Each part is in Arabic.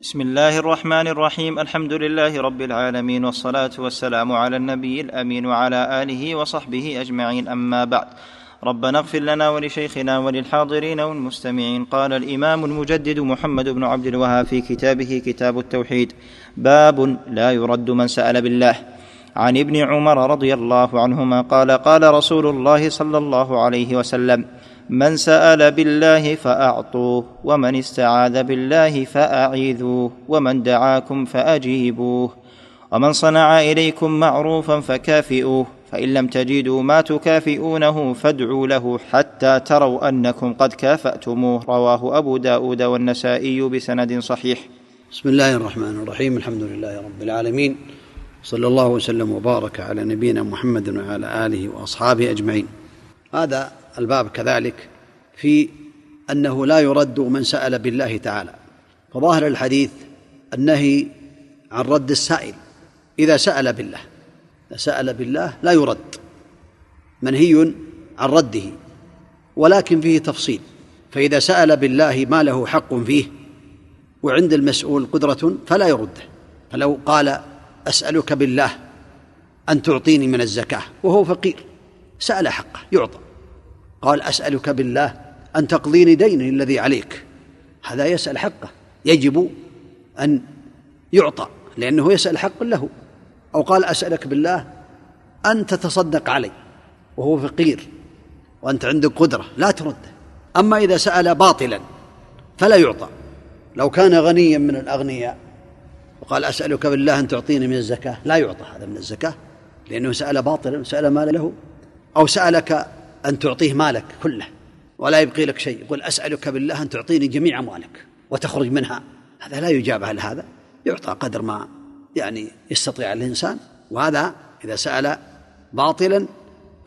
بسم الله الرحمن الرحيم. الحمد لله رب العالمين والصلاة والسلام على النبي الأمين وعلى آله وصحبه أجمعين. أما بعد ربنا اغفر لنا ولشيخنا وللحاضرين والمستمعين. قال الإمام المجدد محمد بن عبد الوهاب في كتابه كتاب التوحيد باب لا يرد من سأل بالله. عن ابن عمر رضي الله عنهما قال قال رسول الله صلى الله عليه وسلم من سأل بالله فأعطوه ومن استعاذ بالله فأعيذوه ومن دعاكم فأجيبوه. ومن صنع إليكم معروفا فكافئوه فإن لم تجدوا ما تكافئونه فادعوا له حتى تروا أنكم قد كافأتموه. رواه أبو داود والنسائي بسند صحيح. بسم الله الرحمن الرحيم. الحمد لله رب العالمين. صلى الله وسلم وبارك على نبينا محمد وعلى آله وأصحابه أجمعين. هذا الباب كذلك في أنه لا يرد من سأل بالله تعالى. فظاهر الحديث النهي عن رد السائل. إذا سأل بالله إذا سأل بالله لا يرد. منهي عن رده ولكن فيه تفصيل. فإذا سأل بالله ما له حق فيه وعند المسؤول قدرة فلا يرده. فلو قال أسألك بالله أن تعطيني من الزكاة وهو فقير سأل حقه يعطى. قال أسألك بالله أن تقضيني ديني الذي عليك. هذا يسأل حقه. يجب أن يعطى لأنه يسأل حق له. أو قال أسألك بالله أن تتصدق علي وهو فقير وأنت عندك قدرة لا ترده أما إذا سأل باطلا فلا يعطى. لو كان غنيا من الأغنياء وقال أسألك بالله أن تعطيني من الزكاة لا يعطى هذا من الزكاة لأنه سأل باطلا سأل مال له. أو سألك أن تعطيه مالك كله ولا يبقي لك شيء. يقول أسألك بالله أن تعطيني جميع أموالك وتخرج منها. هذا لا يجاب على هذا يعطى قدر ما يعني يستطيع الإنسان. وهذا إذا سأل باطلا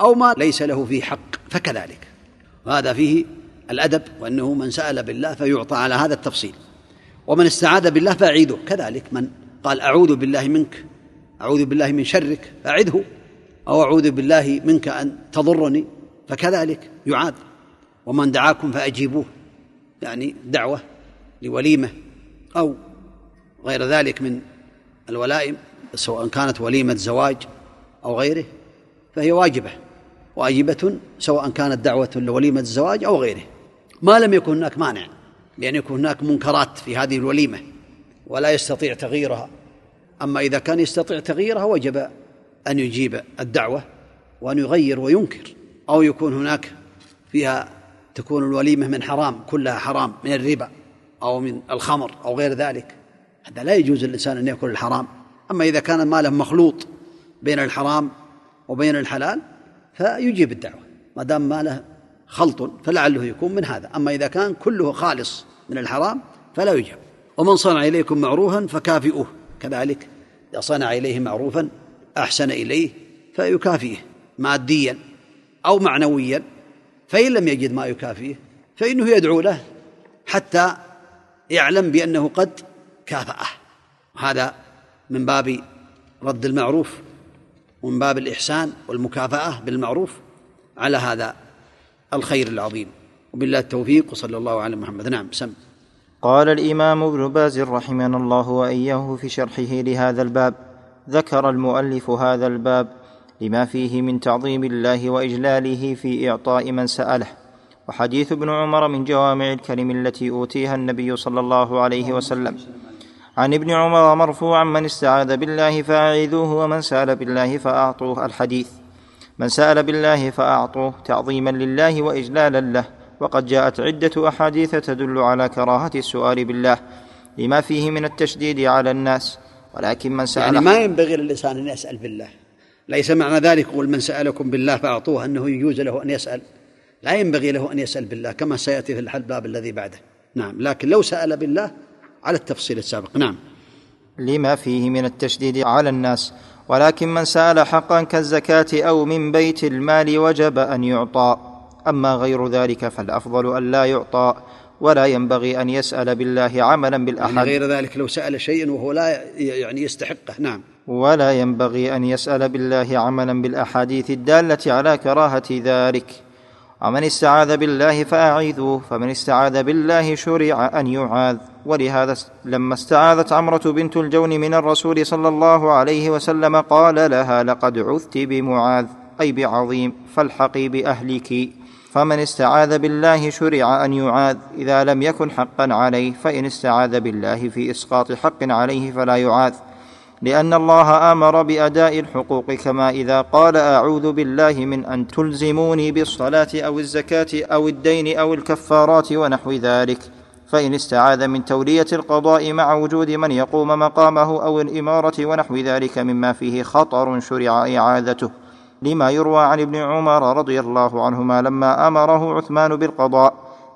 أو ما ليس له فيه حق فكذلك. وهذا فيه الأدب وأنه من سأل بالله فيعطى على هذا التفصيل. ومن استعاذ بالله فأعيده. كذلك من قال أعوذ بالله منك أعوذ بالله من شرك فأعده. أو أعوذ بالله منك أن تضرني. فكذلك يعاد. ومن دعاكم فأجيبوه. يعني دعوة لوليمة أو غير ذلك من الولائم سواء كانت وليمة زواج أو غيره فهي واجبة. واجبة سواء كانت دعوة لوليمة الزواج أو غيره. ما لم يكن هناك مانع لأن يكون هناك منكرات في هذه الوليمة ولا يستطيع تغييرها. أما إذا كان يستطيع تغييرها وجب أن يجيب الدعوة وأن يغير وينكر. أو يكون هناك فيها تكون الوليمة من حرام كلها حرام من الربا أو من الخمر أو غير ذلك. هذا لا يجوز للإنسان أن يأكل الحرام. أما إذا كان ماله مخلوط بين الحرام وبين الحلال فيجيب الدعوة. ما دام ماله خلط فلعله يكون من هذا. أما إذا كان كله خالص من الحرام فلا يجاب ومن صنع إليكم معروفا فكافئوه. كذلك إذا صنع إليه معروفا أحسن إليه فيكافئه ماديا. أو معنويا فإن لم يجد ما يكافيه فإنه يدعو له حتى يعلم بأنه قد كافأه. هذا من باب رد المعروف ومن باب الإحسان والمكافأة بالمعروف على هذا الخير العظيم. وبالله التوفيق وصلى الله على محمد. نعم سم. قال الإمام ابن باز رحمنا الله وإياه في شرحه لهذا الباب. ذكر المؤلف هذا الباب لما فيه من تعظيم الله وإجلاله في إعطاء من سأله. وحديث ابن عمر من جوامع الكلم التي أوتيها النبي صلى الله عليه وسلم. عن ابن عمر مرفوعا من استعاذ بالله فأعيذوه ومن سأل بالله فأعطوه. الحديث من سأل بالله فأعطوه تعظيما لله واجلالا له. وقد جاءت عدة أحاديث تدل على كراهة السؤال بالله. لما فيه من التشديد على الناس ولكن من سأل يعني ما ينبغي للإنسان أن يسأل بالله. ليس معنى ذلك قل من سألكم بالله فأعطوه أنه يجوز له أن يسأل. لا ينبغي له أن يسأل بالله كما سيأتي في الباب الذي بعده. نعم لكن لو سأل بالله على التفصيل السابق. نعم. لما فيه من التشديد على الناس ولكن من سأل حقا كالزكاة أو من بيت المال وجب أن يعطى. أما غير ذلك فالأفضل أن لا يعطى. ولا ينبغي أن يسأل بالله عملا بالأحد. يعني غير ذلك لو سأل شيئا وهو لا يعني يستحقه. نعم. ولا ينبغي أن يسأل بالله عملا بالأحاديث الدالة على كراهة ذلك. ومن استعاذ بالله فأعيذوه فمن استعاذ بالله شرع أن يعاذ. ولهذا لما استعاذت عمرة بنت الجون من الرسول صلى الله عليه وسلم قال لها لقد عذت بمعاذ أي بعظيم فالحقي بأهلك. فمن استعاذ بالله شرع أن يعاذ إذا لم يكن حقا عليه فإن استعاذ بالله في إسقاط حق عليه فلا يعاذ. لأن الله آمر بأداء الحقوق كما إذا قال أعوذ بالله من أن تلزموني بالصلاة أو الزكاة أو الدين أو الكفارات ونحو ذلك. فإن استعاذ من تولية القضاء مع وجود من يقوم مقامه أو الإمارة ونحو ذلك مما فيه خطر شرع إعاذته. لما يروى عن ابن عمر رضي الله عنهما لما أمره عثمان بالقضاء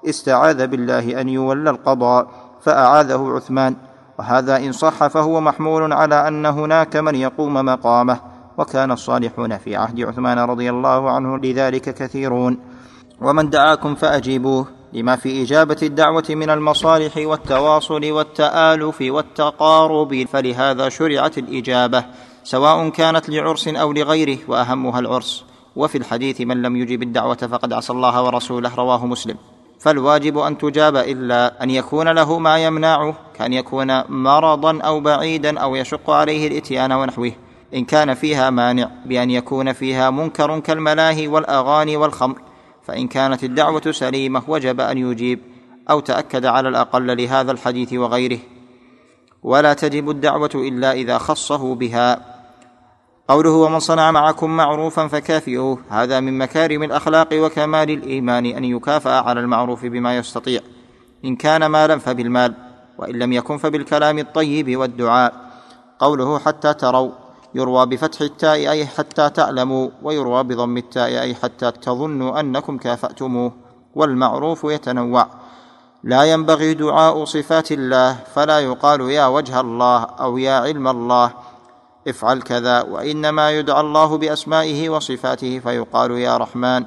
استعاذ بالله أن يولى القضاء فأعاذه عثمان. وهذا إن صح فهو محمول على أن هناك من يقوم مقامه وكان الصالحون في عهد عثمان رضي الله عنه لذلك كثيرون. ومن دعاكم فأجيبوه لما في إجابة الدعوة من المصالح والتواصل والتآلف والتقارب فلهذا شرعت الإجابة. سواء كانت لعرس أو لغيره وأهمها العرس. وفي الحديث من لم يجب الدعوة فقد عصى الله ورسوله رواه مسلم. فالواجب أن تجاب إلا أن يكون له ما يمنعه كأن يكون مرضا أو بعيدا أو يشق عليه الإتيان ونحوه. إن كان فيها مانع بأن يكون فيها منكر كالملاهي والأغاني والخمر فإن كانت الدعوة سليمة وجب أن يجيب أو تأكد على الأقل لهذا الحديث وغيره. ولا تجب الدعوة إلا إذا خصه بها. قوله ومن صنع معكم معروفا فكافئوه. هذا من مكارم الأخلاق وكمال الإيمان أن يكافأ على المعروف بما يستطيع. إن كان مالا فبالمال وإن لم يكن فبالكلام الطيب والدعاء. قوله حتى تروا يروى بفتح التاء أي حتى تعلموا ويروى بضم التاء أي حتى تظنوا أنكم كافأتموه. والمعروف يتنوع. لا ينبغي دعاء صفات الله فلا يقال يا وجه الله أو يا علم الله. افعل كذا وإنما يدعى الله بأسمائه وصفاته فيقال يا رحمن.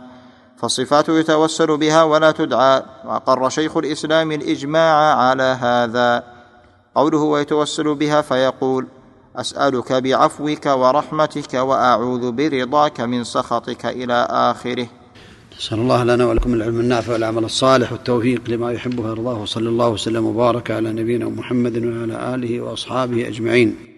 فالصفات يتوسل بها ولا تدعى وأقر شيخ الإسلام الإجماع على هذا. قوله ويتوسل بها فيقول أسألك بعفوك ورحمتك وأعوذ برضاك من سخطك إلى آخره. نسأل الله لنا ولكم العلم النافع والعمل الصالح والتوفيق لما يحبه ويرضاه وصلى الله وسلم وبارك على نبينا محمد وعلى آله وأصحابه أجمعين.